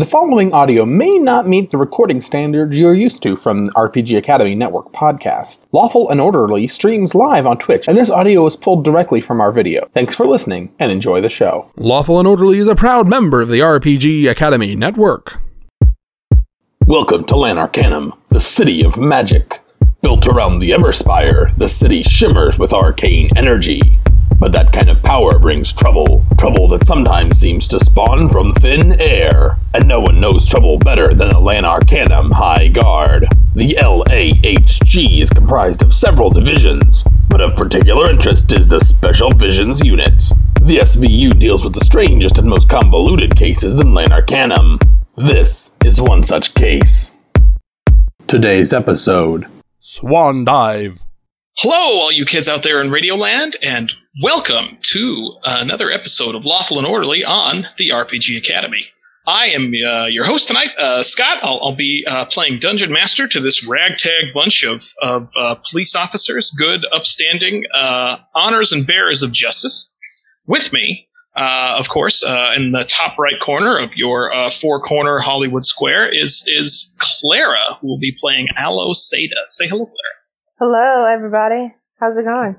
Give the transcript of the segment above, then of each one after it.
The following audio may not meet the recording standards you're used to from RPG Academy Network podcast. Lawful and Orderly streams live on Twitch, and this audio is pulled directly from our video. Thanks for listening, and enjoy the show. Lawful and Orderly is a proud member of the RPG Academy Network. Welcome to Lanarcanum, the city of magic. Built around the Everspire, the city shimmers with arcane energy. But that kind of power brings trouble. Trouble that sometimes seems to spawn from thin air. And no one knows trouble better than the Lanarcanum High Guard. The LAHG is comprised of several divisions, but of particular interest is the Special Visions Unit. The SVU deals with the strangest and most convoluted cases in Lanarcanum. This is one such case. Today's episode Swan Dive. Hello, all you kids out there in Radioland, and welcome to another episode of Lawful and Orderly on the RPG Academy. I am uh, your host tonight, uh, Scott. I'll, I'll be uh, playing Dungeon Master to this ragtag bunch of, of uh, police officers, good, upstanding, uh, honors and bearers of justice. With me, uh, of course, in the top right corner of your four corner Hollywood Square is is Clara, who will be playing Alo Seda. Say hello, Clara. Hello, everybody. How's it going?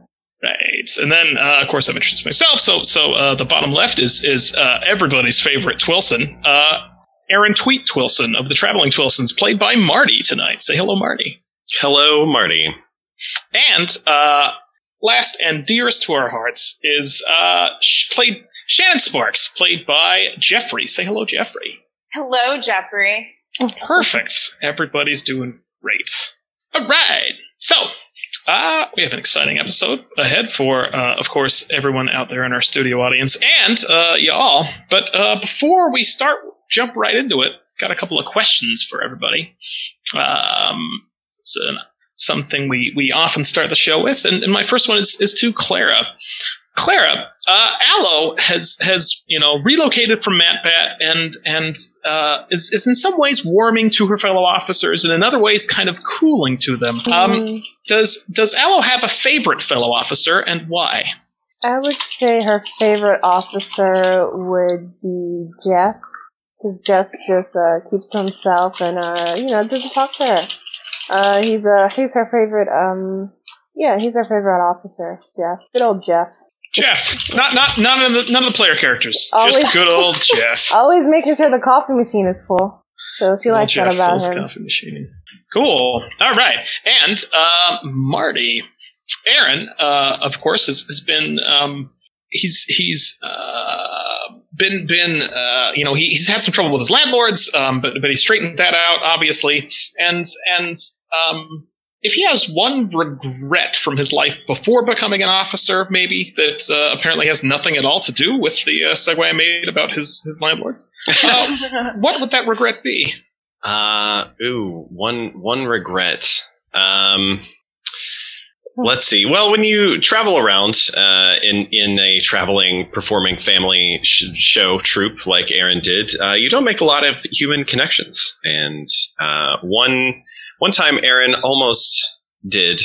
Right, and then uh, of course I've introduced myself. So, so uh, the bottom left is is uh, everybody's favorite Twillson, uh, Aaron Tweet Twillson of the Traveling Twillsons, played by Marty tonight. Say hello, Marty. Hello, Marty. And uh, last and dearest to our hearts is uh, played Shannon Sparx, played by Jeffrey. Say hello, Jeffrey. Hello, Jeffrey. Perfect. Everybody's doing great. All right. So, uh, we have an exciting episode ahead for, uh, of course, everyone out there in our studio audience and uh, y'all. But uh, before we start, jump right into it. Got a couple of questions for everybody. Um, it's something we, we often start the show with, and, and my first one is, is to Clara. Clara, uh, Alo has has you know relocated from Matbat and and uh, is is in some ways warming to her fellow officers, and in other ways kind of cooling to them. Um, Mm, does does Alo have a favorite fellow officer, and why? I would say her favorite officer would be Jeff, because Jeff just uh, keeps to himself and uh, you know doesn't talk to her. Uh, he's uh, he's her favorite. Um, yeah, he's her favorite officer, Jeff. Good old Jeff. Jeff, not not none of the none of the player characters, Always- just good old Jeff. Always making sure the coffee machine is full. So she likes that about him. coffee machine. Cool. All right, and uh, Marty, Aaron, uh, of course, has, has been um, he's he's uh, been been uh, you know he, he's had some trouble with his landlords, um, but but he straightened that out obviously, and and um, if he has one regret from his life before becoming an officer, maybe that uh, apparently has nothing at all to do with the uh, segue I made about his his landlords, uh, what would that regret be? Uh, ooh, one one regret. Um, let's see. Well, when you travel around uh, in in a traveling performing family sh- show troupe like Aaron did, uh, you don't make a lot of human connections. And uh, one one time, Aaron almost did.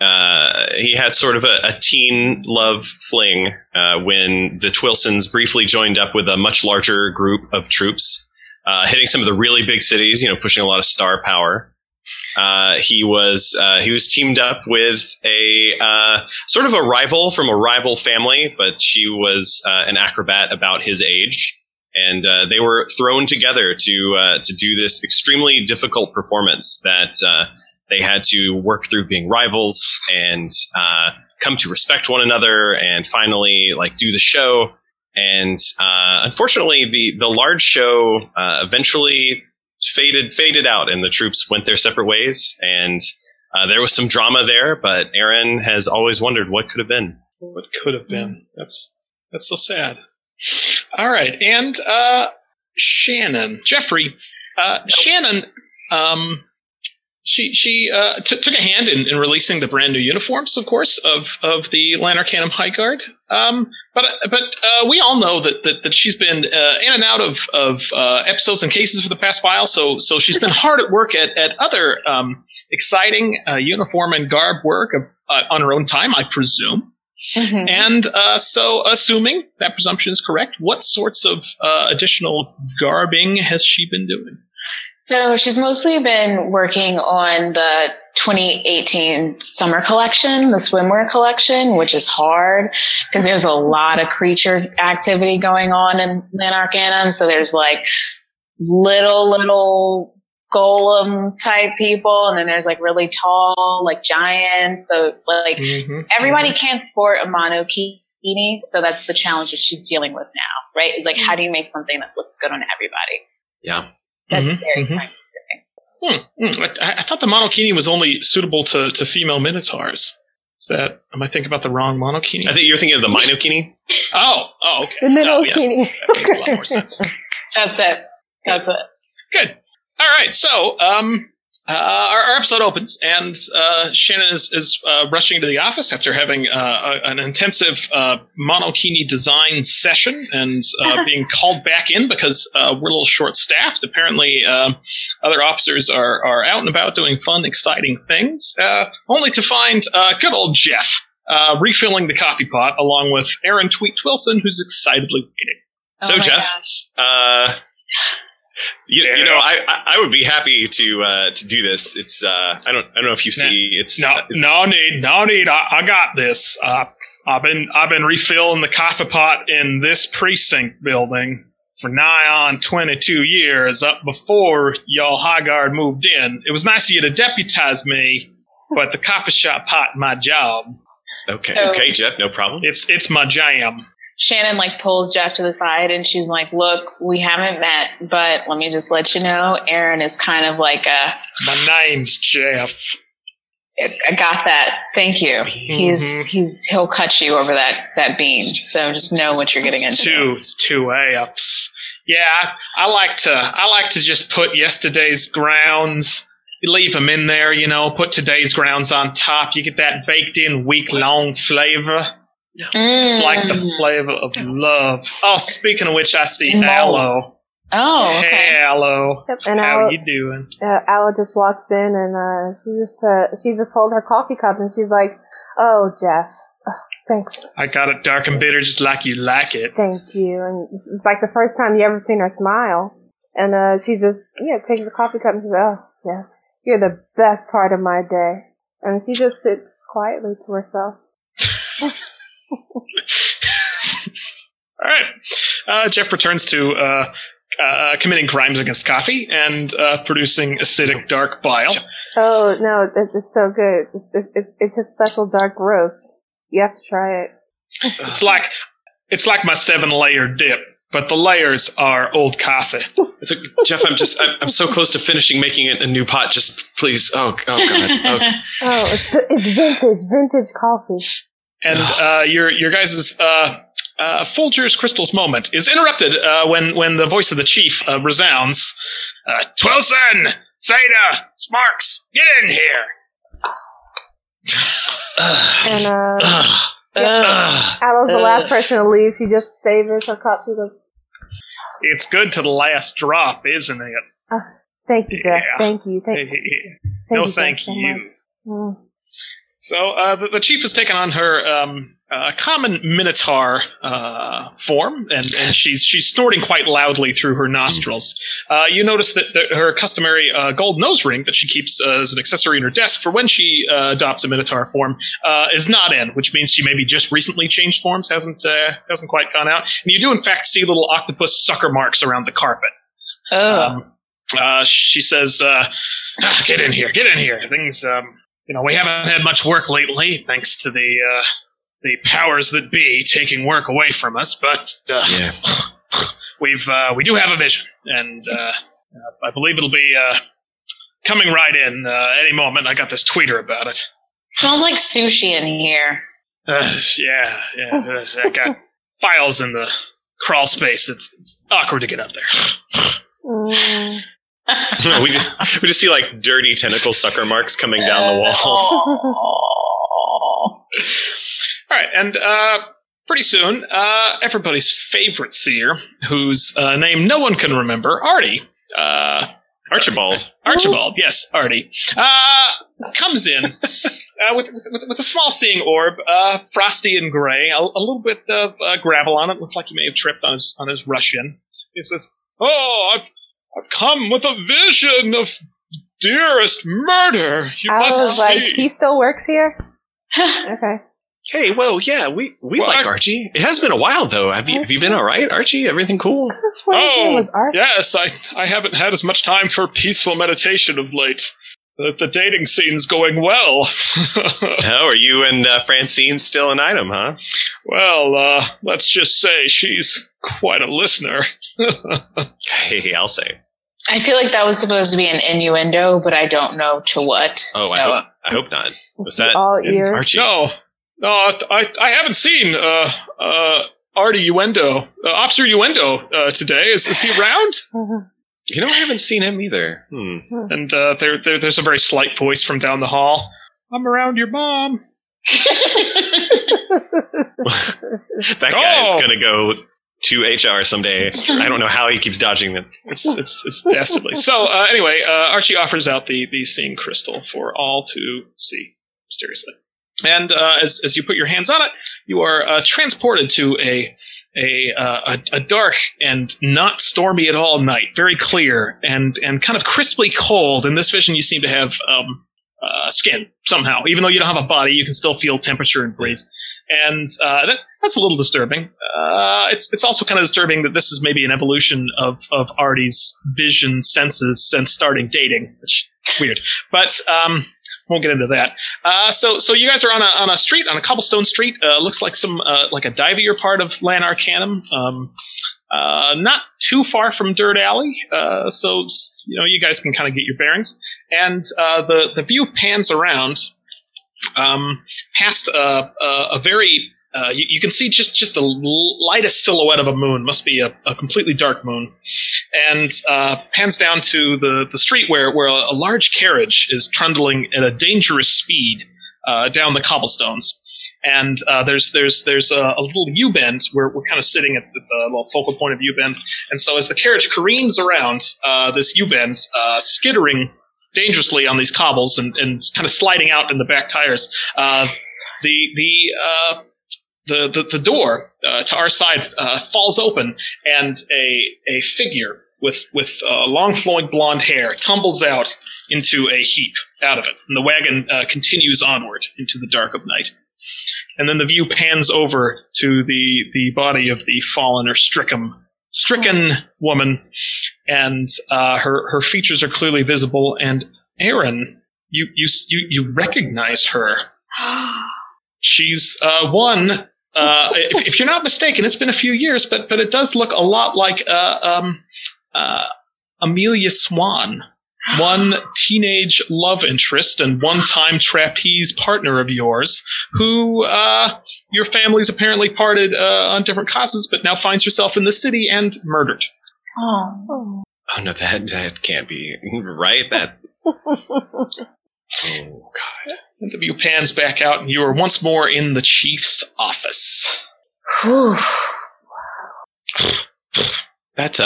Uh, he had sort of a, a teen love fling uh, when the Twillsons briefly joined up with a much larger group of troops uh, hitting some of the really big cities, you know, pushing a lot of star power. Uh, he was uh, he was teamed up with a uh, sort of a rival from a rival family, but she was uh, an acrobat about his age, and uh, they were thrown together to uh, to do this extremely difficult performance that uh, they had to work through being rivals and uh, come to respect one another, and finally like do the show. And uh, unfortunately, the the large show uh, eventually faded faded out, and the troops went their separate ways. And uh, there was some drama there, but Aaron has always wondered what could have been. What could have been? That's that's so sad. All right, and uh, Shannon, Jeffrey, uh, Shannon, um, she she uh, t- took a hand in, in releasing the brand new uniforms, of course, of of the Lanarcanum High Guard. Um, but but uh, we all know that that, that she's been uh, in and out of of uh, episodes and cases for the past while. So so she's been hard at work at at other um, exciting uh, uniform and garb work of, uh, on her own time, I presume. Mhm. And uh, so, assuming that presumption is correct, what sorts of uh, additional garbing has she been doing? So she's mostly been working on the 2018 summer collection, the swimwear collection, which is hard because there's a lot of creature activity going on in Lanarcanum. So there's like little, little golem type people, and then there's like really tall, like giants. So like Mm-hmm. everybody can't sport a monokini, so that's the challenge that she's dealing with now, right? Is like how do you make something that looks good on everybody? Yeah. That's Mhm, very mhm. time Hmm, hmm. I, I thought the monokini was only suitable to, to female minotaurs. Is that am I thinking about the wrong monokini? I think you're thinking of the Minokini. oh, oh, okay. The middle Oh, yes. bikini. That makes a lot more sense. That's it. That's it. Good. All right. So, um, uh, our, our episode opens, and uh, Shannon is, is uh, rushing to the office after having uh, a, an intensive uh, monokini design session and uh, being called back in because uh, we're a little short staffed. Apparently, uh, other officers are, are out and about doing fun, exciting things, uh, only to find uh, good old Jeff uh, refilling the coffee pot along with Aaron Tweet Wilson, who's excitedly waiting. Oh So, my Jeff, gosh. Uh, you, you know, I, I I would be happy to uh, to do this. It's uh, I don't I don't know if you Nah. see it's No, it's- no need, no need. I, I got this. Uh, I've been I've been refilling the coffee pot in this precinct building for nigh on 22 years, up before y'all High Guard moved in. It was nice of you to deputize me, but the coffee shop pot my job. okay So- okay Jeff no problem. It's it's my jam. Shannon like pulls Jeff to the side and she's like, "Look, we haven't met, but let me just let you know, Aaron is kind of like a. My name's Jeff. I got that. Thank you. He's Mhm. he's he'll cut you over that that beam. So just know what you're getting into. two, it's two apps. Yeah, I, I like to I like to just put yesterday's grounds, leave them in there, you know, put today's grounds on top. You get that baked in week long flavor. It's like Mm. the flavor of love. Oh, speaking of which, I see And mold. Alo. Oh, okay. Hey, Alo. Yep, and How Alo, you doing? uh, Alo just walks in and uh, she just uh, she just holds her coffee cup and she's like, "Oh, Jeff, oh, thanks, I got it dark and bitter just like you like it. thank you." And it's, it's like the first time you ever seen her smile. And uh, she just yeah takes the coffee cup and she's like, "Oh, Jeff, you're the best part of my day." And she just sits quietly to herself. All right. Uh, Jeff returns to uh, uh, committing crimes against coffee and uh, producing acidic dark bile. Oh no, it, it's so good. It's, it's it's it's his special dark roast. You have to try it. It's like it's like my seven layer dip, but the layers are old coffee. It's like, Jeff, I'm just I'm, I'm so close to finishing making it a new pot. Just please, oh oh god, oh, Oh, it's it's vintage, vintage coffee. And uh, your your guys' uh, uh, Folger's crystals moment is interrupted uh, when when the voice of the chief uh, resounds. Uh, Twillson, Seda, Sparx, get in here. And uh, yeah, Ugh. Alo's the Uh. last person to leave. She just savors her cup. She goes, It's good to the last drop, isn't it? "Thank you, Jeff. Yeah. Thank you. Thank, thank no, you, Jeff, thank so you. Much." Mm. So uh, the, the chief has taken on her um, uh, common minotaur uh, form, and, and she's she's snorting quite loudly through her nostrils. Uh, you notice that, her customary uh, gold nose ring that she keeps uh, as an accessory in her desk for when she uh, adopts a minotaur form uh, is not in, which means she maybe just recently changed forms, hasn't uh, hasn't quite gone out. And you do in fact see little octopus sucker marks around the carpet. Oh. Um, uh, she says, uh, "Ah, "Get in here, get in here. Things, um, you know, we haven't had much work lately, thanks to the uh, the powers that be taking work away from us. But uh, Yeah. we've uh, we do have a vision, and uh, uh, I believe it'll be uh, coming right in uh, any moment. I got this tweeter about it. Smells like sushi in here. Uh, yeah, yeah. I got files in the crawl space. It's, it's awkward to get up there." Mm. we just we just see like dirty tentacle sucker marks coming down the wall. All right, and uh, pretty soon, uh, everybody's favorite seer, whose uh, name no one can remember, Artie. Uh, Archibald. Archibald, yes, Artie, uh, comes in uh, with, with with a small seeing orb, uh, frosty and gray, a, a little bit of uh, gravel on it. Looks like he may have tripped on his on his rush in. He says, "Oh, I've I've come with a vision of dearest murder. You I must was like, he still works here. Okay. Hey, well, yeah, we we Well, like I- Archie. It has been a while though. Have you have you been all right, Archie? Everything cool? I swear his name Oh, was Art. yes, I I haven't had as much time for peaceful meditation of late. The, the dating scene's going well. Oh, are you and uh, Francine still an item, huh? well, uh, let's just say she's quite a listener. Hey, I'll say. I feel like that was supposed to be an innuendo, but I don't know to what. Oh, so. I hope I hope not. Was that all in ears? Archie? No, no, I I haven't seen uh uh Artie Uendo, uh, Officer Uendo uh, today. Is is he around? You know, I haven't seen him either. Hmm. And uh, there, there there's a very slight voice from down the hall. I'm around your mom. That guy is Oh. gonna go to HR someday. I don't know how he keeps dodging them. It's it's it's dastardly. So uh, anyway, uh, Archie offers out the the seeing crystal for all to see mysteriously. And uh, as as you put your hands on it, you are uh, transported to a a, uh, a a dark and not stormy at all night, very clear and and kind of crisply cold. In this vision, you seem to have um, uh, skin somehow, even though you don't have a body, you can still feel temperature and breeze, and uh, that, that's a little disturbing. Uh, it's it's also kind of disturbing that this is maybe an evolution of of Artie's vision senses since starting dating, which weird, but um, won't get into that. Uh, so so you guys are on a on a street on a cobblestone street. Uh, looks like some uh, like a divier part of Lanarcanum. Um, uh, not too far from Dirt Alley, uh, so you know you guys can kind of get your bearings. And uh, the the view pans around um, past a, a, a very uh, you, you can see just just the lightest silhouette of a moon. Must be a, a completely dark moon, and uh, pans down to the, the street where where a, a large carriage is trundling at a dangerous speed uh, down the cobblestones. And uh, there's there's there's a, a little U bend where we're kind of sitting at the, the little focal point of U bend. And so as the carriage careens around uh, this U bend, uh, skittering dangerously on these cobbles and, and kind of sliding out in the back tires, uh, the the uh, the, the, the door uh, to our side uh, falls open, and a a figure with with uh, long flowing blonde hair tumbles out into a heap out of it, and the wagon continues onward into the dark of night. And then the view pans over to the the body of the fallen or stricken stricken woman, and uh, her her features are clearly visible. And Aaron, you you you you recognize her. She's uh, one. Uh, if, if you're not mistaken, it's been a few years, but but it does look a lot like uh, um, uh, Amelia Swan, one teenage love interest and one-time trapeze partner of yours, who uh, your family's apparently parted uh, on different causes, but now finds herself in the city and murdered. Oh. Oh no, that that can't be right. That. Oh God. And the view pans back out, and you are once more in the chief's office. Whew. That's uh,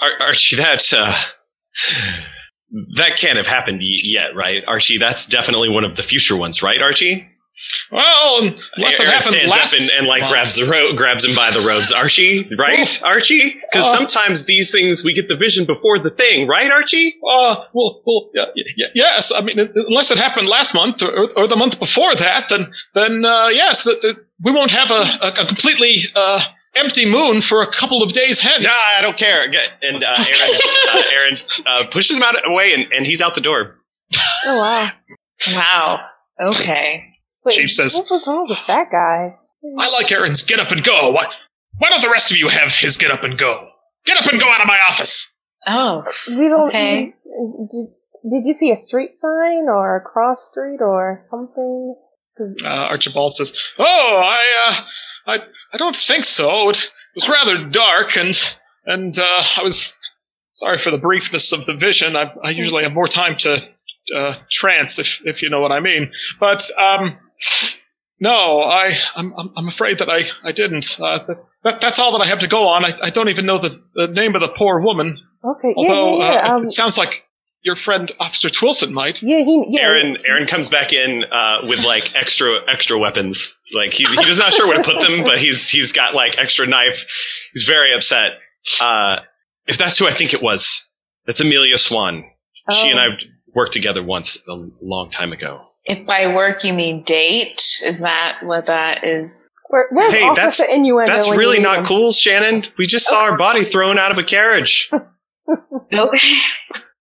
Ar- Archie. That's uh, that can't have happened y- yet, right, Archie? That's definitely one of the future ones, right, Archie? Well, unless it Aaron happened stands last up and, and like month. grabs the rope, grabs him by the robes. Archie, right, Archie? Because Oh. sometimes these things we get the vision before the thing, right, Archie? Uh, well, well, yeah, yeah, yes. I mean, unless it happened last month or, or the month before that, then, then uh, yes, that that we won't have a, a, a completely uh, empty moon for a couple of days hence. Nah, I don't care. And uh, Aaron, uh, Aaron uh, pushes him out away, and, and he's out the door. Oh wow. Wow. Okay. Wait, Chief says- what was wrong with that guy? I like Aaron's get up and go. Why, why don't the rest of you have his get up and go? Get up and go out of my office. Oh. We don't. Okay. Did, did, did you see a street sign or a cross street or something? Uh, Archibald says, "Oh, I, uh, I, I don't think so. It was rather dark, and and uh, I was sorry for the briefness of the vision. I, I usually have more time to uh, trance, if if you know what I mean. But um, no, I, I'm I'm afraid that I I didn't. Uh, that, that that's all that I have to go on. I, I don't even know the, the name of the poor woman. Okay, yeah, Although yeah, yeah. uh, um, it sounds like your friend Officer Twillson might. yeah, he, yeah. Aaron Aaron comes back in uh, with like extra extra weapons. Like he's he's not sure where to put them, but he's he's got like extra knife. He's very upset. Uh, if that's who I think it was, that's Amelia Swan. She and Oh. I worked together once a long time ago. If by work you mean date, is that what that is? Where, where's Hey, Officer that's- Innuendo? That's really not him? cool, Shannon. We just saw our body thrown out of a carriage. Okay.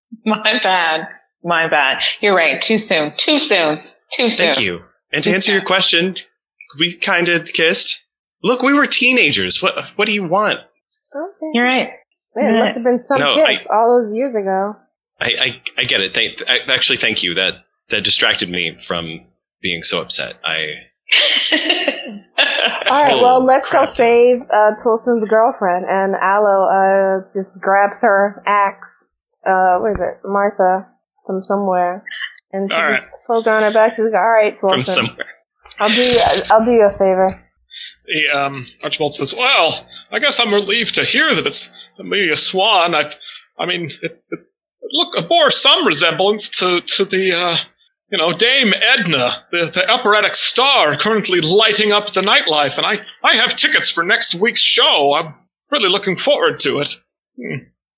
My bad. My bad. You're right. Too soon. Too soon. Too soon. Thank you. And to answer your question, we kind of kissed. Look, we were teenagers. What what do you want? Okay. You're right. Man, it must have been some No, kiss all those years ago. I I, I get it. Thank, I, actually, thank you. That that distracted me from being so upset. I All right, well, let's go save uh, Twillson's girlfriend. And Alo uh, just grabs her axe. Uh, where is it? Martha from somewhere. And she All right. just pulls her on her back. She's like, all right, from somewhere. I'll do you, I'll do you a favor. The, um, Archibald says, "Well, I guess I'm relieved to hear that it's maybe a Swan. I, I mean, it, it, it look it bore some resemblance to to the, uh, you know, Dame Edna, the, the operatic star currently lighting up the nightlife. And I, I have tickets for next week's show. I'm really looking forward to it.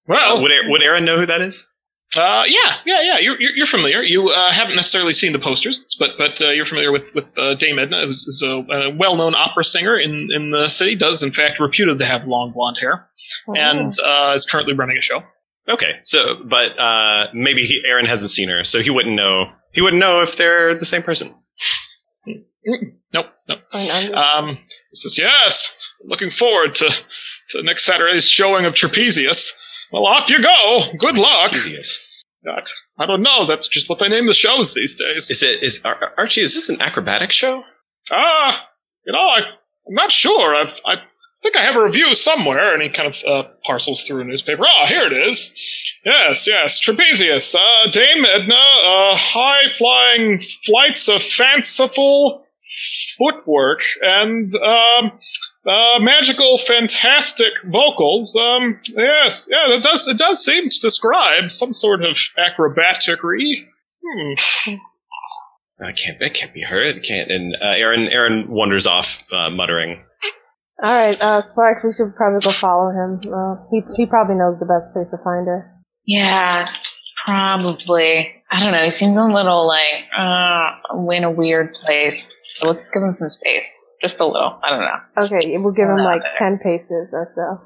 Well, Uh, would Aaron- would Aaron know who that is? uh, yeah, yeah, yeah. You're you're, you're familiar. You uh, haven't necessarily seen the posters, but but uh, you're familiar with with uh, Dame Edna, who's, who's a, a well-known opera singer in in the city. Does in fact reputed to have long blonde hair, and uh, is currently running a show. Okay, so but uh, maybe he, Aaron hasn't seen her, so he wouldn't know. He wouldn't know if they're the same person. Nope, nope. Oh, I'm- Um, he says yes. Looking forward to to next Saturday's showing of Trapezius. Well, off you go. Good luck. Easiest. That, I don't know. That's just what they name the shows these days. Is it is Ar- Archie? Is this an acrobatic show? Ah, you know, I, I'm not sure. I, I think I have a review somewhere. And he kind of uh, parcels through a newspaper. Ah, here it is. Yes, yes. Trapezius, uh, Dame Edna, uh, high flying flights of fanciful footwork and um, uh, magical, fantastic vocals. Um, yes, yeah, it does. It does seem to describe some sort of acrobaticry. Hmm. I can't. That can't be her. It can't. And uh, Aaron Aaron wanders off, uh, muttering. all right, uh, Sparx, we should probably go follow him. Uh, he, he probably knows the best place to find her. Yeah, probably. I don't know. He seems a little like uh, in a weird place. So let's give him some space, just a little. I don't know. Okay, we'll give him like there. 10 paces or so.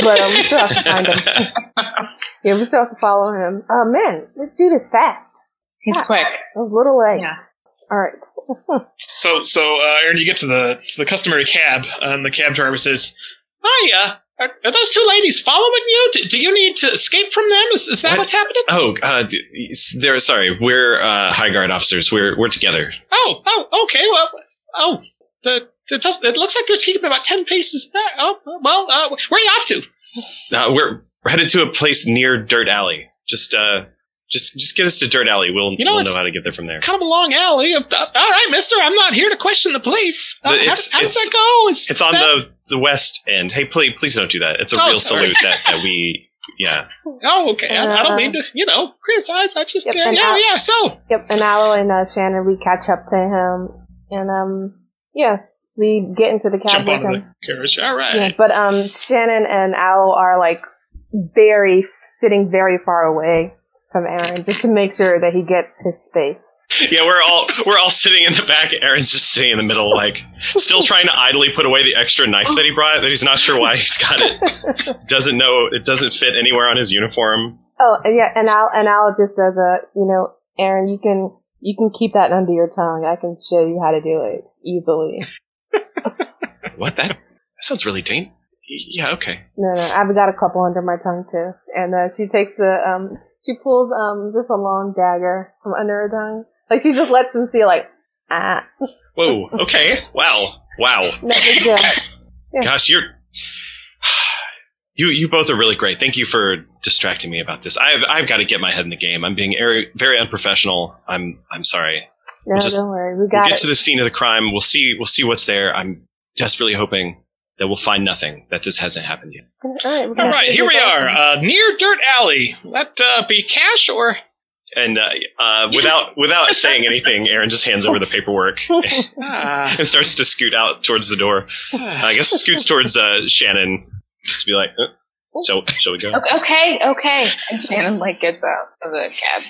but um, we still have to find him. yeah, we still have to follow him. Oh, man, this dude is fast. He's Yeah. quick. Those little legs. Yeah. All right. So, so uh, Aaron, you get to the the customary cab, and the cab driver says, "Hi, uh, are, are those two ladies following you? Do, do you need to escape from them? Is, is that What? what's happening? Oh, uh, they're sorry. We're uh, high guard officers. We're we're together. Oh, oh, okay. Well, oh, the it does. It looks like they're taking about ten paces back. Oh, well, uh, where are you off to? Uh, we're we're headed to a place near Dirt Alley. Just uh, just just get us to Dirt Alley. We'll You know, we'll know how to get there from there. Kind of a long alley. Uh, all right, Mister. I'm not here to question the police. Uh, how, does- how does that go? Is It's on that- the the west end. Hey, please please don't do that. It's a Oh, real sorry. salute that, that we yeah. Oh, okay. I, I don't Uh, mean to, you know, criticize. I just, Yep, uh, yeah, I- yeah. So, Yep, and Alo and uh, Shannon, we catch up to him. And, um, yeah, we get into the cab jump with onto him. the carriage. All right. Yeah, but um, Shannon and Al are like very, sitting very far away from Aaron just to make sure that he gets his space. Yeah, we're all we're all sitting in the back. Aaron's just sitting in the middle, like still trying to idly put away the extra knife that he brought. That he's not sure why he's got it. Doesn't know it doesn't fit anywhere on his uniform. Oh, yeah, and Al and Al just says, "Uh, you know, Aaron, you can you can keep that under your tongue. I can show you how to do it easily." What that? That sounds really dangerous. Yeah, okay. No, no, I've got a couple under my tongue too. And uh, she takes a um, she pulls um just a long dagger from under her tongue. Like she just lets him see, like, ah, Whoa. Okay. Wow. Wow. no big deal. Yeah. Gosh, you're you you both are really great. Thank you for distracting me about this. I've I've got to get my head in the game. I'm being very very unprofessional. I'm I'm sorry. No, We'll just- don't worry, we We'll got get it. to the scene of the crime. We'll see we'll see what's there. I'm desperately hoping that we'll find nothing. That this hasn't happened yet. All right, we're All gonna right, see here we it are, uh, near Dirt Alley. Let uh, be cash or And uh, uh, without without saying anything, Aaron just hands over the paperwork and starts to scoot out towards the door. I guess scoots towards uh, Shannon to be like, huh? "Shall shall we go?" Okay, okay, okay. And Shannon like gets out of the cab.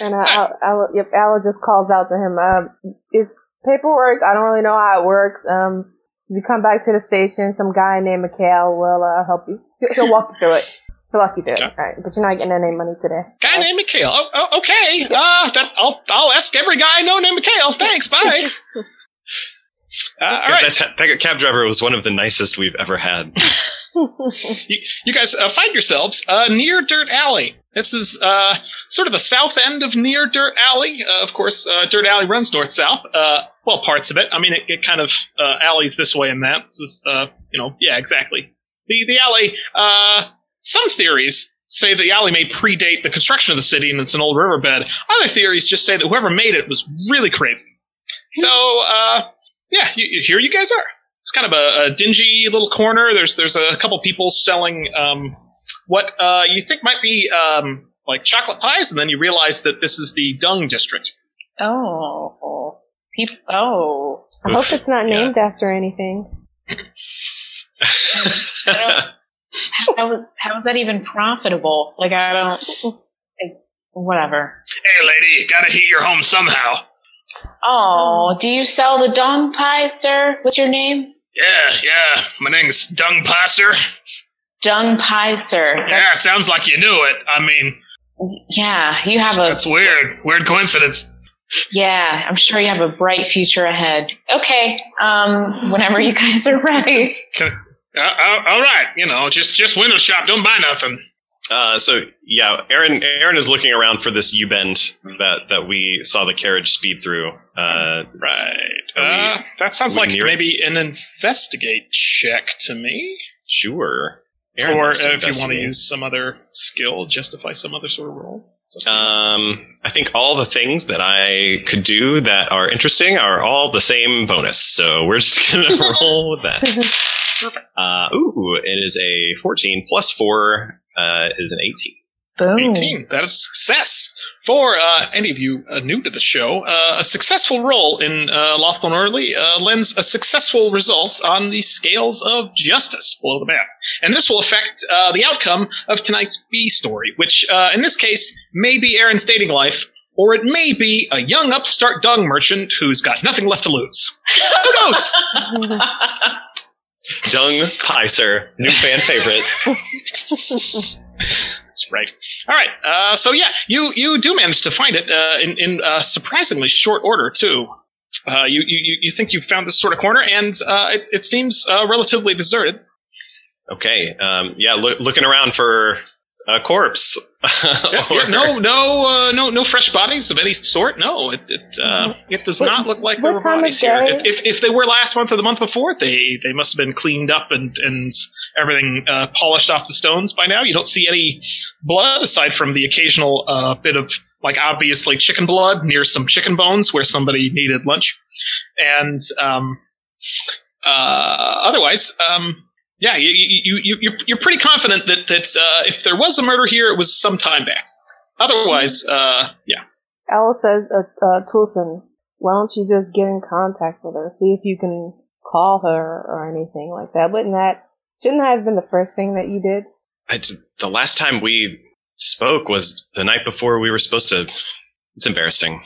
And uh, Al, Al, yep, Al just calls out to him. Um, it's paperwork. I don't really know how it works. Um, if you come back to the station, some guy named Mikhail will uh, help you. He'll- He'll walk you through it. He'll walk you through it. All right, but you're not getting any money today. guy named Mikhail. Oh, oh, okay. Uh, that I'll I'll ask every guy I know named Mikhail. Thanks. Bye. Uh, all right, That, that cab driver was one of the nicest we've ever had. you, you guys uh, find yourselves uh, near Dirt Alley. This is uh, sort of the south end of near Dirt Alley. Uh, of course, uh, Dirt Alley runs north south. Uh, well, parts of it. I mean, it, it kind of uh, alleys this way and that. This is, uh, you know, yeah, exactly. The the alley. Uh, some theories say the alley may predate the construction of the city and it's an old riverbed. Other theories just say that whoever made it was really crazy. So, uh, yeah, you, you, here you guys are. It's kind of a, a dingy little corner. There's there's a couple people selling um, what uh, you think might be um, like chocolate pies, and then you realize that this is the dung district. Oh. Peop- oh. I hope it's not Yeah. named after anything. How is, how is that even profitable? Like, I don't. Like, whatever. Hey, lady, gotta heat your home somehow. Oh, do you sell the dong pie, sir? What's your name? Yeah, yeah. My name's Dung Passer. Dung pie, sir. That's- Yeah, sounds like you knew it. I mean, yeah, you have a that's weird. Weird coincidence. yeah. I'm sure you have a bright future ahead. Okay, um, whenever you guys are ready. Can, uh, uh, all right, you know, just just window shop. Don't buy nothing. Uh, so yeah, Aaron Aaron is looking around for this U bend that that we saw the carriage speed through. Uh, Right. Are we- Uh, that sounds like near maybe an investigate check to me. sure. Aaron or wants to if you want to use some other skill, justify some other sort of role. It's up to you. Um, I think all the things that I could do that are interesting are all the same bonus. So we're just gonna roll with that. Uh, ooh, it is a 14 plus four uh, is an 18. Boom. 18. That is a success. For uh, any of you uh, new to the show, uh, a successful roll in uh, Lawful and Orderly uh, lends a successful result on the scales of justice below the map. And this will affect uh, the outcome of tonight's B story, which uh, in this case may be Aaron's dating life, or it may be a young upstart dung merchant who's got nothing left to lose. Who knows? Dung Pie, sir. New fan favorite. That's right. All right. Uh, so yeah, you you do manage to find it uh, in in uh, surprisingly short order too. Uh, you, you you think you've found this sort of corner, and uh, it, it seems uh, relatively deserted. Okay. Um, yeah, loo- looking around for a corpse. Or- no no uh, no no fresh bodies of any sort. No, it it, uh, it does What- not look like what there were time of bodies here. day? If, if if they were last month or the month before, they they must have been cleaned up and and everything uh, polished off the stones by now. You don't see any blood aside from the occasional uh, bit of like obviously chicken blood near some chicken bones where somebody needed lunch, and um, uh, otherwise, um, yeah, you, you, you, you're, you're pretty confident that that uh, if there was a murder here, it was some time back. Otherwise, uh, yeah, Owl says, uh, uh, Twillson, why don't you just get in contact with her? See if you can call her or anything like that. Wouldn't that, shouldn't that have been the first thing that you did? I d- the last time we spoke was the night before we were supposed to. It's embarrassing.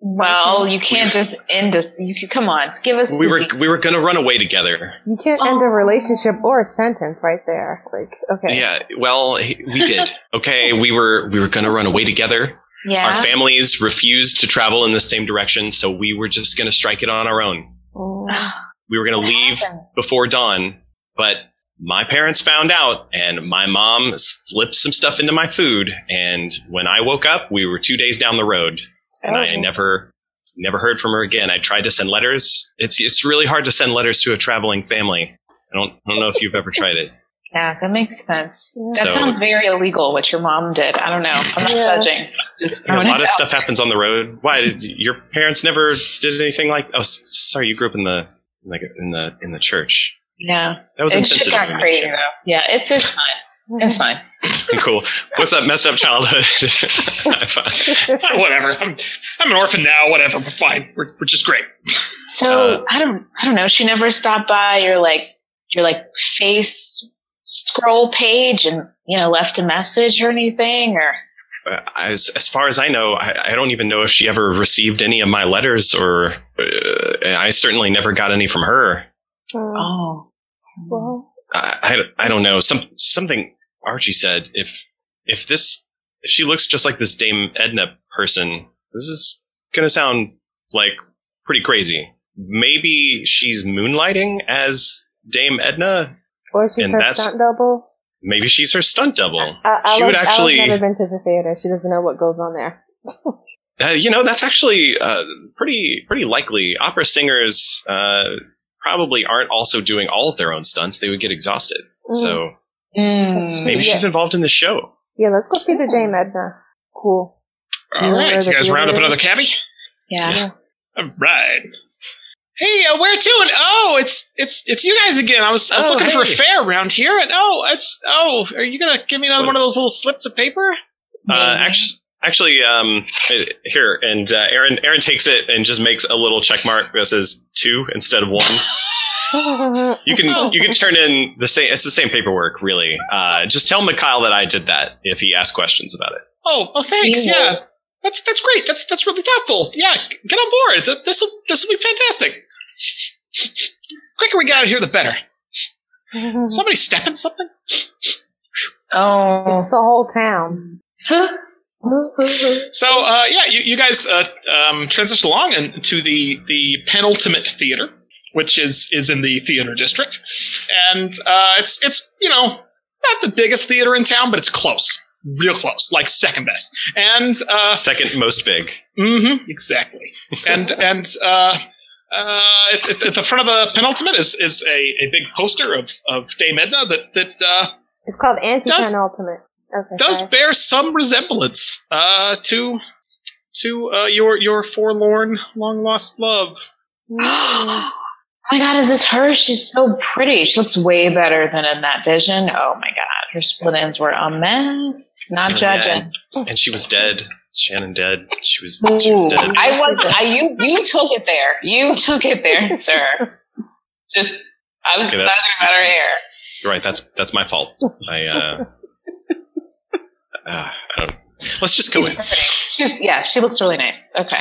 Well, you can't just end us. You can, come on, give us. We were the- we were gonna run away together. You can't end a relationship or a sentence right there. Like, okay. Yeah. Well, we did. Okay. We were we were gonna run away together. yeah. Our families refused to travel in the same direction, so we were just gonna strike it on our own. Mm. We were gonna What leave happened? before dawn, but my parents found out, and my mom slipped some stuff into my food. And when I woke up, we were two days down the road, and I Oh. never never heard from her again. I tried to send letters. It's it's really hard to send letters to a traveling family. I don't I don't know if you've ever tried it. Yeah, that makes sense. That So- sounds very illegal. What your mom did. I don't know. I'm not Yeah. judging. Just a lot of stuff happens on the road. Why did your parents never did anything like? Oh, sorry, you grew up in the like in the in the church. Yeah. That was It shit insensitive. got crazy though. Yeah, it's just fine. It's fine. cool. What's that messed up childhood? Whatever. I'm, I'm an orphan now. Whatever. We're fine. We're, we're just great. So Uh, I don't I don't know. She never stopped by your like your like face scroll page and you know left a message or anything or Uh, as as far as I know, I, I don't even know if she ever received any of my letters, or uh, I certainly never got any from her. Um, oh well, I, I, I don't know. Some something Archie said. If if this if she looks just like this Dame Edna person, this is gonna sound like pretty crazy. Maybe she's moonlighting as Dame Edna. or she's her stunt double. Maybe she's her stunt double. Uh, she would actually. Ella's never been to the theater. She doesn't know what goes on there. Uh, you know, that's actually uh, pretty pretty likely. Opera singers uh, probably aren't also doing all of their own stunts; they would get exhausted. Mm. So Mm. Maybe Yeah. she's involved in the show. Yeah, let's go see the Dame Edna. Cool. All know right. You guys round up another is? cabbie? yeah. Yeah. All right. Hey, uh, where to? And oh, it's it's it's you guys again. I was I was Oh, looking for a hey. fare around here, and oh, it's oh, are you gonna give me another one of those little slips of paper? Uh, actually, actually, um, here and uh, Aaron Aaron takes it and just makes a little check mark that says two instead of one. You can you can turn in the same. It's the same paperwork, really. Uh, just tell Mikhail that I did that if he asks questions about it. Oh, oh, thanks. You Yeah, that's that's great. That's that's really thoughtful. Yeah, get on board. This will this will be fantastic. quicker we get out of here, the better. Somebody stepping something? Oh. it's the whole town. So, uh, yeah, you, you guys uh, um, transition along and to the the penultimate theater, which is is in the theater district, and uh, it's it's you know not the biggest theater in town, but it's close, real close, like second best. And uh, Second most big. hmm exactly. And and uh, uh, at, at- at the front of the penultimate is is a, a big poster of of Dame Edna that that uh, It's called anti-penultimate. Okay. does bear some resemblance uh, to to uh, your your forlorn, long lost love. Oh my god, is this her? She's so pretty. She looks way better than in that vision. Oh my god, her split ends were a mess. Not Yeah, judging. And she was dead. Shannon dead. She was she was dead. I was. I you you took it there. You took it there, sir. Just I was Okay, about her hair. You're right. That's that's my fault. I uh, uh I don't. Let's just go in. She's yeah. She looks really nice. Okay.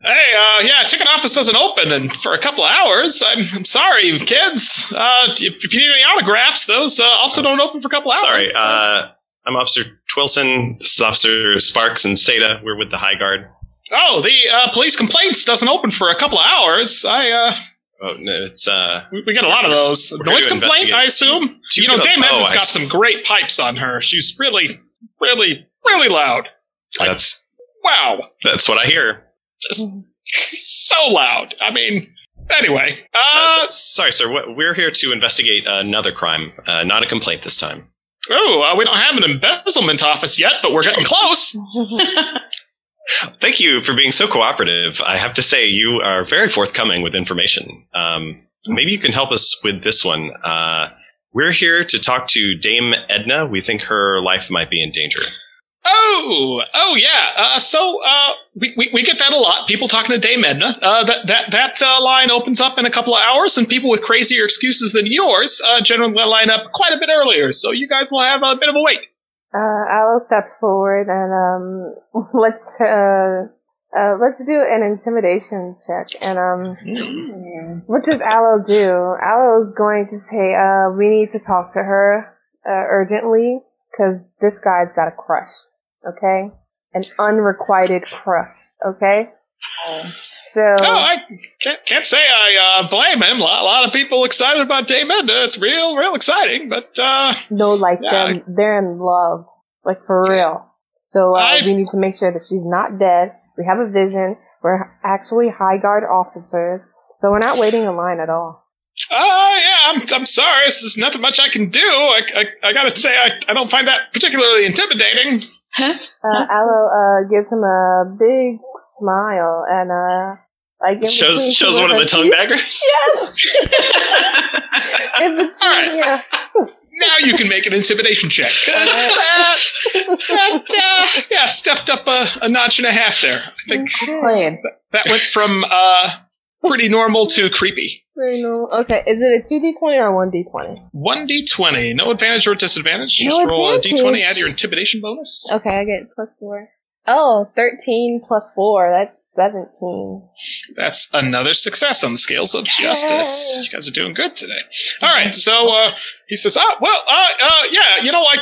Hey, uh, yeah, ticket office doesn't open and for a couple of hours. I'm, I'm sorry, kids. Uh, if, if you need any autographs, those uh, also don't open for a couple of Sorry. hours. Uh, I'm Officer Twillson. This is Officer Sparx and Seda. We're with the High Guard. oh, the uh, police complaints doesn't open for a couple of hours. I uh, Oh no, it's uh. we, we get a lot of those. We're here Noise to complaint, investigate. I assume. You you know, give a- Dame oh, I got s- some great pipes on her. She's really, really, really loud. That's Wow, that's what I hear. just so loud. I mean, anyway. Uh, Uh, so- sorry, sir. We're here to investigate another crime, uh, not a complaint this time. oh, uh, we don't have an embezzlement office yet, but we're getting close. Thank you for being so cooperative. I have to say, you are very forthcoming with information. Um, maybe you can help us with this one. Uh, we're here to talk to Dame Edna. We think her life might be in danger. Oh, oh yeah. Uh, so uh, we, we we get that a lot. People talking to Dame Edna. Uh, that that that uh, line opens up in a couple of hours, and people with crazier excuses than yours uh, generally line up quite a bit earlier. So you guys will have a bit of a wait. Uh, Alo steps forward and um, let's uh, let's do an intimidation check. And um, what does Alo do? Alo's going to say, uh, "We need to talk to her uh, urgently because this guy's got a crush. Okay, an unrequited crush. Okay." So Oh, I can't, can't say I uh, blame him. A lot, a lot of people excited about Dame Edna. It's real, real exciting. But uh, no, like Yeah, them, they're in love, like for real. So uh, I- we need to make sure that she's not dead. We have a vision. We're actually high guard officers, so we're not waiting in line at all. uh, yeah, I'm, I'm sorry. This is nothing much I can do. I, I, I gotta say, I, I don't find that particularly intimidating. Uh, Alo uh, gives him a big smile and uh, Like in shows between shows one of the her tongue teeth. daggers. Yes. in between, All right. yeah. Now you can make an intimidation check. that, that, uh, yeah, stepped up a, a notch and a half there. I think Played. that went from uh, pretty normal to creepy. Very normal. Okay, is it a two d twenty or a one d twenty? 1d20. No advantage or disadvantage. No Just roll a advantage. d20, add your intimidation bonus. Okay, I get plus four. Oh, 13 plus four. That's seventeen. That's another success on the scales of justice. You guys are doing good today. All right, so uh, he says, "Ah, well, uh, uh, yeah, you know, I,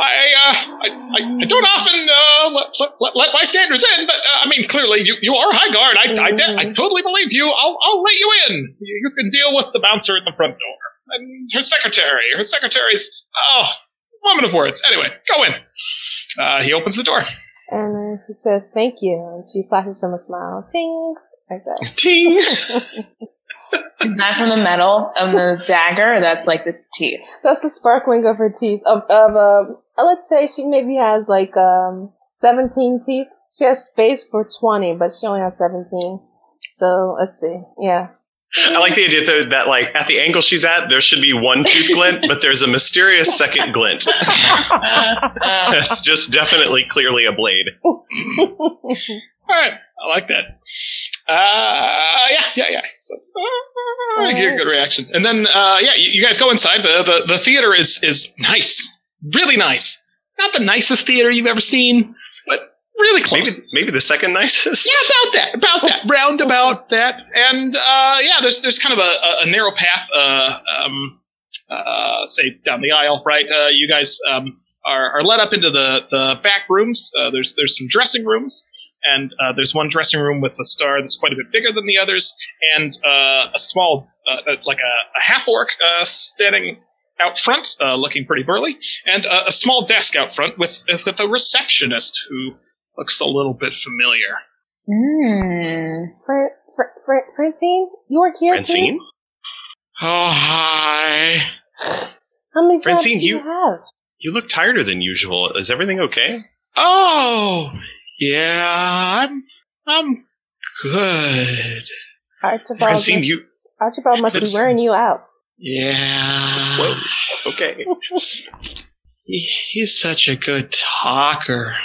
I, uh, I, I, I don't often uh, let, let, let bystanders in, but uh, I mean, clearly you, you are high guard. I, I, de- I totally believe you. I'll, I'll let you in. You, you can deal with the bouncer at the front door and her secretary. Her secretary's oh, woman of words. Anyway, go in." Uh, he opens the door. And then she says, thank you. And she flashes him a smile. Ting! Like that. Ting. Is that from the metal of the dagger? Or that's like the teeth. That's the sparkling of her teeth. Of, of um, uh, let's say she maybe has like um 17 teeth. She has space for 20, but she only has 17. So let's see. Yeah. I like the idea though that like at the angle she's at, there should be one tooth glint, but there's a mysterious second glint. That's just definitely clearly a blade. All right, I like that. Uh, yeah, yeah, yeah. So, uh, get a good reaction. And then, uh, yeah, you, you guys go inside. The, the the theater is is nice, really nice. Not the nicest theater you've ever seen, really close. Maybe maybe the second nicest. Yeah, about that, about that, round about that, and uh, yeah, there's there's kind of a, a, a narrow path, uh, um, uh, say down the aisle, right? Uh, you guys um, are, are led up into the the back rooms. Uh, there's there's some dressing rooms, and uh, there's one dressing room with a star that's quite a bit bigger than the others, and uh, a small, uh, uh, like a, a half orc uh, standing out front, uh, looking pretty burly, and uh, a small desk out front with with a receptionist who looks a little bit familiar. Mm. Fran- Fran- Fran- Francine, you are here Francine? too? Oh, hi. How many jobs do you, you- have? You look tireder than usual. Is everything okay? Oh, yeah, I'm, I'm good. Archibald Francine, must, you. Archibald must be wearing you out. Yeah. Whoa. Okay. He- He's such a good talker.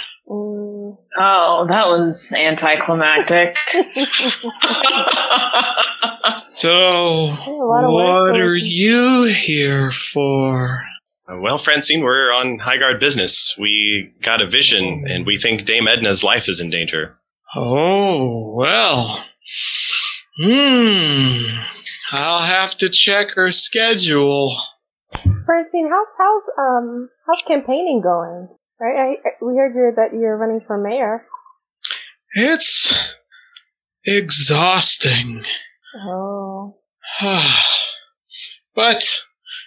Oh, that was anticlimactic. So, a lot of what are you here for? Well, Francine, we're on high guard business. We got a vision, and we think Dame Edna's life is in danger. Oh, well. Hmm. I'll have to check her schedule. Francine, how's how's um how's campaigning going? Right, I, I- we heard you that you're running for mayor. It's exhausting. Oh, but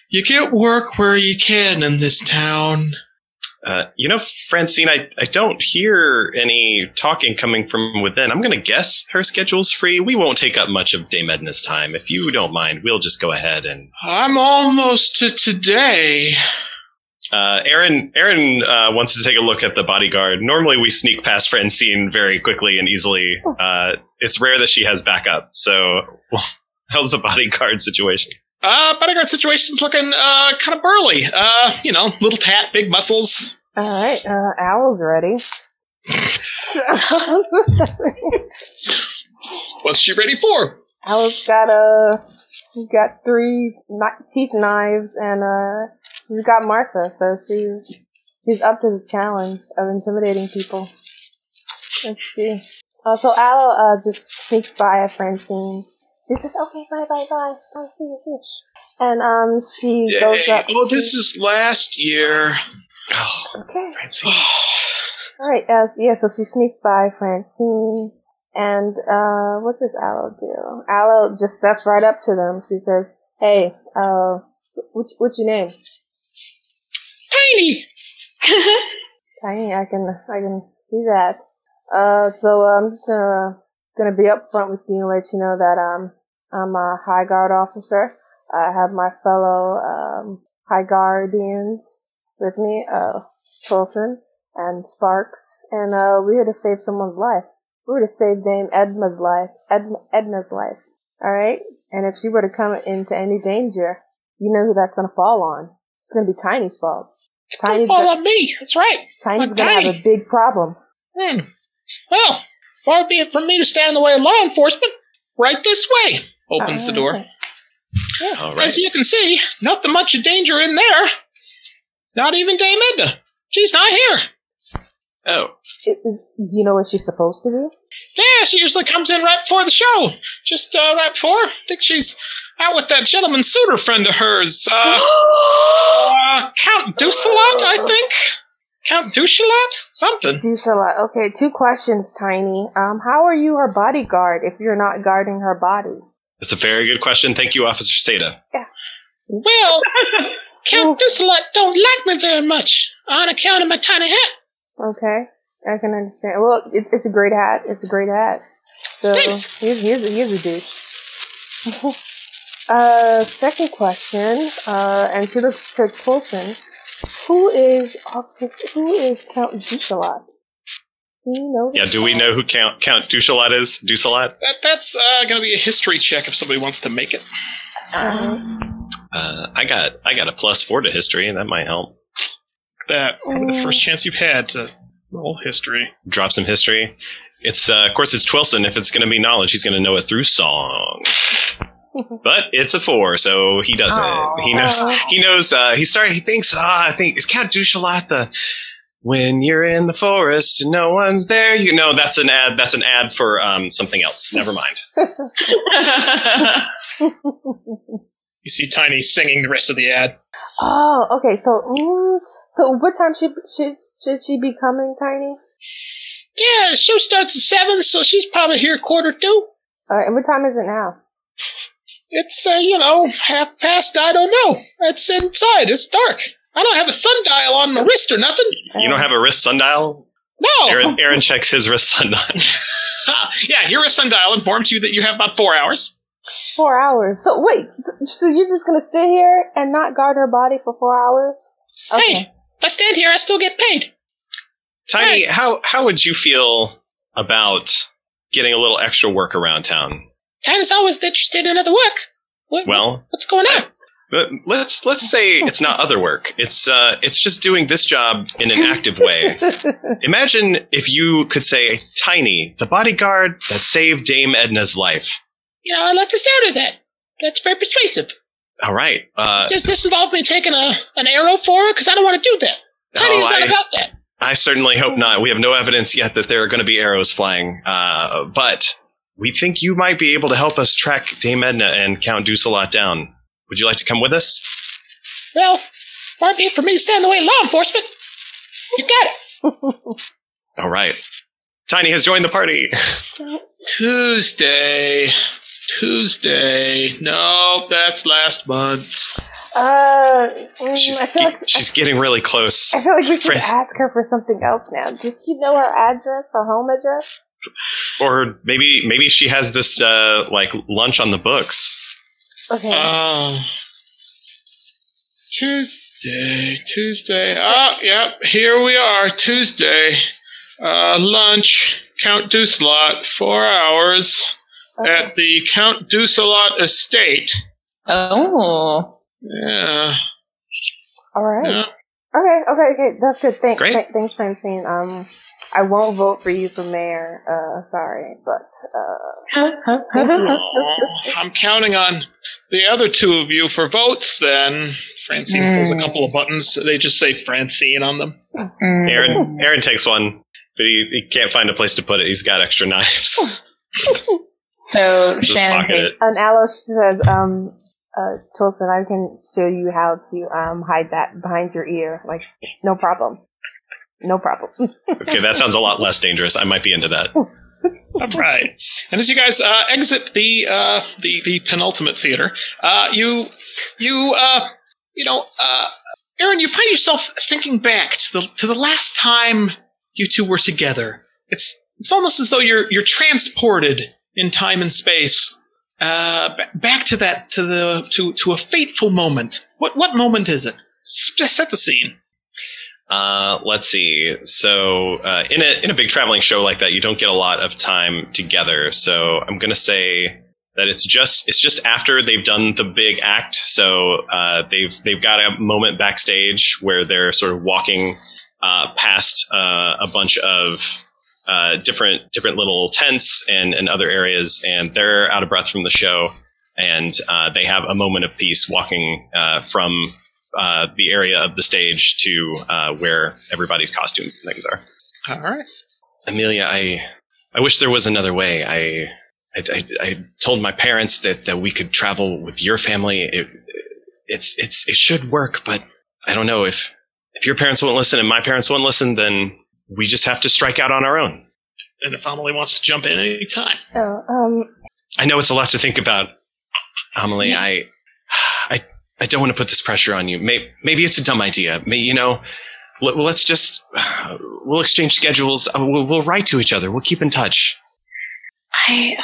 you get work where you can in this town. Uh, you know, Francine, I, I don't hear any talking coming from within. I'm going to guess her schedule's free. We won't take up much of Dame Edna's time. If you don't mind, we'll just go ahead and. I'm almost to today. Uh, Aaron Aaron uh, wants to take a look at the bodyguard. Normally, we sneak past Francine very quickly and easily. Uh, it's rare that she has backup. So, how's the bodyguard situation? Uh, bodyguard situation's looking, uh, kind of burly. Uh, you know, little tat, big muscles. all right. Uh, Owl's ready. What's she ready for? Owl's got a. She's got three teeth knives, and uh, she's got Martha, so she's she's up to the challenge of intimidating people. Let's see. Uh, so Owl uh, just sneaks by at Francine. She says, "Okay, bye, bye, bye. I'll see you, see you." And um, she goes Yay. up. Oh, to- this is last year. Oh, okay. Francine. All right. Uh, so- yeah. So she sneaks by Francine, and uh, what does Alo do? Alo just steps right up to them. She says, "Hey, uh, what, what's your name?" Tiny. Tiny. I can I can see that. Uh, so uh, I'm just gonna gonna be upfront with you and let you know that um I'm a High Guard officer. I have my fellow um, High Guardians with me, uh, Twillson and Sparx, and uh, we're here to save someone's life. we were to save Dame Edna's life, Edna, Edna's life, all right, and if she were to come into any danger, you know who that's to fall on. It's going to be Tiny's fault. Tiny's, Fall go- on me. That's right. Tiny's on going to have a big problem. Hmm. Well, far be it from me to stand in the way of law enforcement. Right this way. Opens the door. All right. As you can see, nothing much of danger in there. Not even Dame Edna. She's not here. Oh, It is, do you know what she's supposed to do? Yeah, she usually comes in right before the show. Just uh, right before. I think she's out with that gentleman suitor friend of hers. Uh, uh, Count Ducelot, I think. Count Ducelot? Something. Do Charlotte. Okay, two questions, Tiny. Um, how are you her bodyguard if you're not guarding her body? that's a very good question. Thank you, Officer Seda. Yeah. Well, Count Ducelot don't like me very much on account of my tiny hat. Okay, I can understand. Well, it, it's a great hat. It's a great hat. So Thanks. he's he's a, he's a douche. uh, second question. Uh, and she looks to Twillson. Who is Office? Who is Count Ducelot? Do you know? Yeah, do we know who Count Count Ducelat is? Ducelat? That, that's uh, going to be a history check if somebody wants to make it. Uh, Uh, I got I got a plus four to history, and that might help. That probably the Mm. first chance you've had to roll history. Drop some history. It's uh, of course it's Twillson. If it's going to be knowledge, he's going to know it through song. but it's a four, so he doesn't. He knows. He knows. Uh, he started. He thinks. Ah, I think is Count Ducelat the. When you're in the forest and no one's there, you know that's an ad. That's an ad for um, something else. Never mind. You see Tiny singing the rest of the ad. oh, okay. So, mm, so what time should should should she be coming, Tiny? Yeah, the show starts at 7, so she's probably here quarter two. Uh, and what time is it now? It's, uh, you know, half past, I don't know. It's inside, it's dark. I don't have a sundial on my wrist or nothing. You don't have a wrist sundial. No! Aaron, Aaron checks his wrist sundial. yeah, your wrist sundial informs you that you have about four hours. Four hours. So wait, so, so you're just gonna sit here and not guard her body for four hours? Hey, if I stand here, I still get paid. Tiny, how how would you feel about getting a little extra work around town? Tiny's always interested in other work. What, Well, what's going on? but let's let's say it's not other work. It's uh it's just doing this job in an active way. Imagine if you could say, "Tiny, the bodyguard that saved Dame Edna's life." You know, I like the sound of that. That's very persuasive. All right. Uh, Does this involve me taking a an arrow for her? Because I don't want to do that. Tiny oh, is not I, about that. I certainly hope not. We have no evidence yet that there are going to be arrows flying, uh, but we think you might be able to help us track Dame Edna and Count Ducelot down. Would you like to come with us? Well, far be it for me to stand in the way of law enforcement. You got it. All right. Tiny has joined the party. Tuesday. Tuesday. No, that's last month. uh, mm, She's, I feel like she's getting really close. I feel like we should Fran- ask her for something else now. Does she know her address, her home address? Or maybe maybe she has this uh, like lunch on the books. Okay. Oh. Tuesday, Tuesday. Oh, yep, here we are, Tuesday. Uh, lunch, Count Ducelot, four hours at the Count Ducelot estate. oh. Yeah. All right. Yeah. Okay. Okay. Okay. That's good. Thank, Great. th- thanks, Francine. Um, I won't vote for you for mayor. Uh, sorry, but uh, Aw, I'm counting on the other two of you for votes then. Francine pulls a couple of buttons. They just say Francine on them. Mm. Aaron Aaron takes one, but he, he can't find a place to put it. He's got extra knives. So Just Shannon takes and Alice says, um, uh, Twillson, I can show you how to um hide that behind your ear. Like, no problem. No problem. Okay, that sounds a lot less dangerous. I might be into that. All right. And as you guys uh, exit the uh, the the penultimate theater, uh, you you uh, you know, uh, Aaron, you find yourself thinking back to the to the last time you two were together. It's it's almost as though you're you're transported in time and space uh, b- back to that to the to to a fateful moment. What what moment is it? Set the scene. Uh, let's see. So uh, in a in a big traveling show like that, you don't get a lot of time together. So I'm gonna say that it's just it's just after they've done the big act. So uh, they've they've got a moment backstage where they're sort of walking uh, past uh, a bunch of uh, different different little tents and, and other areas, and they're out of breath from the show, and uh, they have a moment of peace walking uh, from uh, the area of the stage to uh, where everybody's costumes and things are. All right. Amelia, I I wish there was another way. I I, I, I told my parents that, that we could travel with your family. It, it's it's it should work, but I don't know if if your parents won't listen and my parents won't listen, then we just have to strike out on our own. And if Amelie wants to jump in any time. Oh, um, I know it's a lot to think about, Amelie. I, I, I don't want to put this pressure on you. Maybe, maybe it's a dumb idea. May you know, let, let's just we'll exchange schedules. Uh, We'll, we'll write to each other. We'll keep in touch. I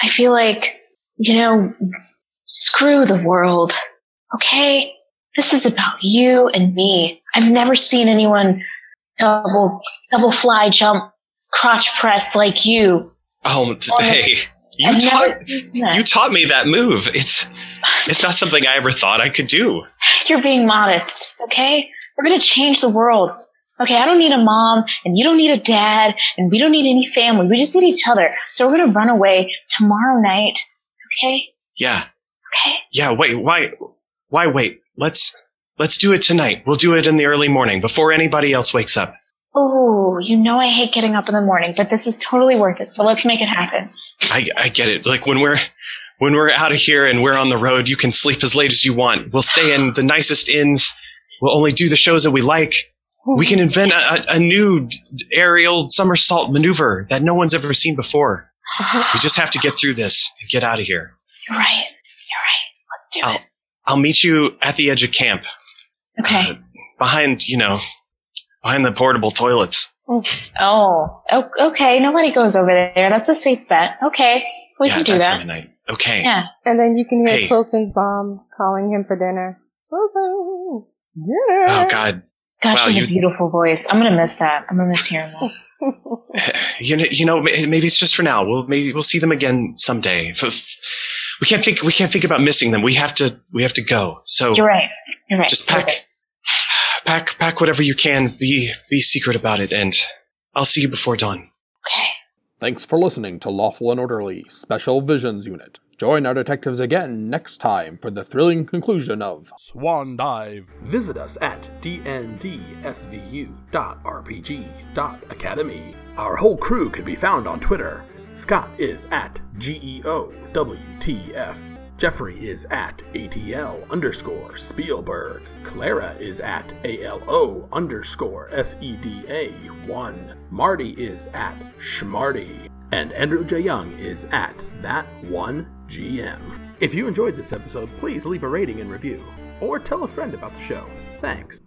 I feel like, you know, screw the world. Okay? This is about you and me. I've never seen anyone double double fly jump crotch press like you. Oh, Oh, hey, you I've taught never seen that. you taught me that move. It's it's not something I ever thought I could do. You're being modest, okay? We're gonna change the world. Okay, I don't need a mom, and you don't need a dad, and we don't need any family. We just need each other. So we're gonna run away tomorrow night, okay? Yeah, Okay? yeah. Wait, why why wait? Let's let's do it tonight. We'll do it in the early morning before anybody else wakes up. Oh, you know I hate getting up in the morning, but this is totally worth it. So let's make it happen. I I get it. Like when we're when we're out of here and we're on the road, you can sleep as late as you want. We'll stay in the nicest inns. We'll only do the shows that we like. We can invent a, a, a new aerial somersault maneuver that no one's ever seen before. We just have to get through this and get out of here. You're right. You're right. Let's do it. I'll meet you at the edge of camp. Okay. uh, behind you know, behind the portable toilets. Oh, o- okay. Nobody goes over there. That's a safe bet. Okay, we yeah, can do that that. time of night. Okay. Yeah. and then you can hear Hey. Twillson's mom calling him for dinner. Twillson, dinner. Oh God. Gosh, Wow, she's you- a beautiful voice. I'm gonna miss that. I'm gonna miss hearing that. You know, you know, maybe it's just for now. We'll maybe we'll see them again someday. If- if- we can't think. We can't think about missing them. We have to. We have to go. So You're right. You're right. just pack, Okay. pack, pack whatever you can. Be be secret about it, and I'll see you before dawn. Okay. Thanks for listening to Lawful and Orderly Special Visions Unit. Join our detectives again next time for the thrilling conclusion of Swan Dive. Visit us at dndsvu.rpg.academy. Our whole crew can be found on Twitter. Scott is at E GEOWTF. Jeffrey is at ATL underscore Spielberg. Clara is at ALO underscore SEDA1. Marty is at Schmarty. And Andrew J. Young is at that one GM. If you enjoyed this episode, please leave a rating and review, or tell a friend about the show. Thanks.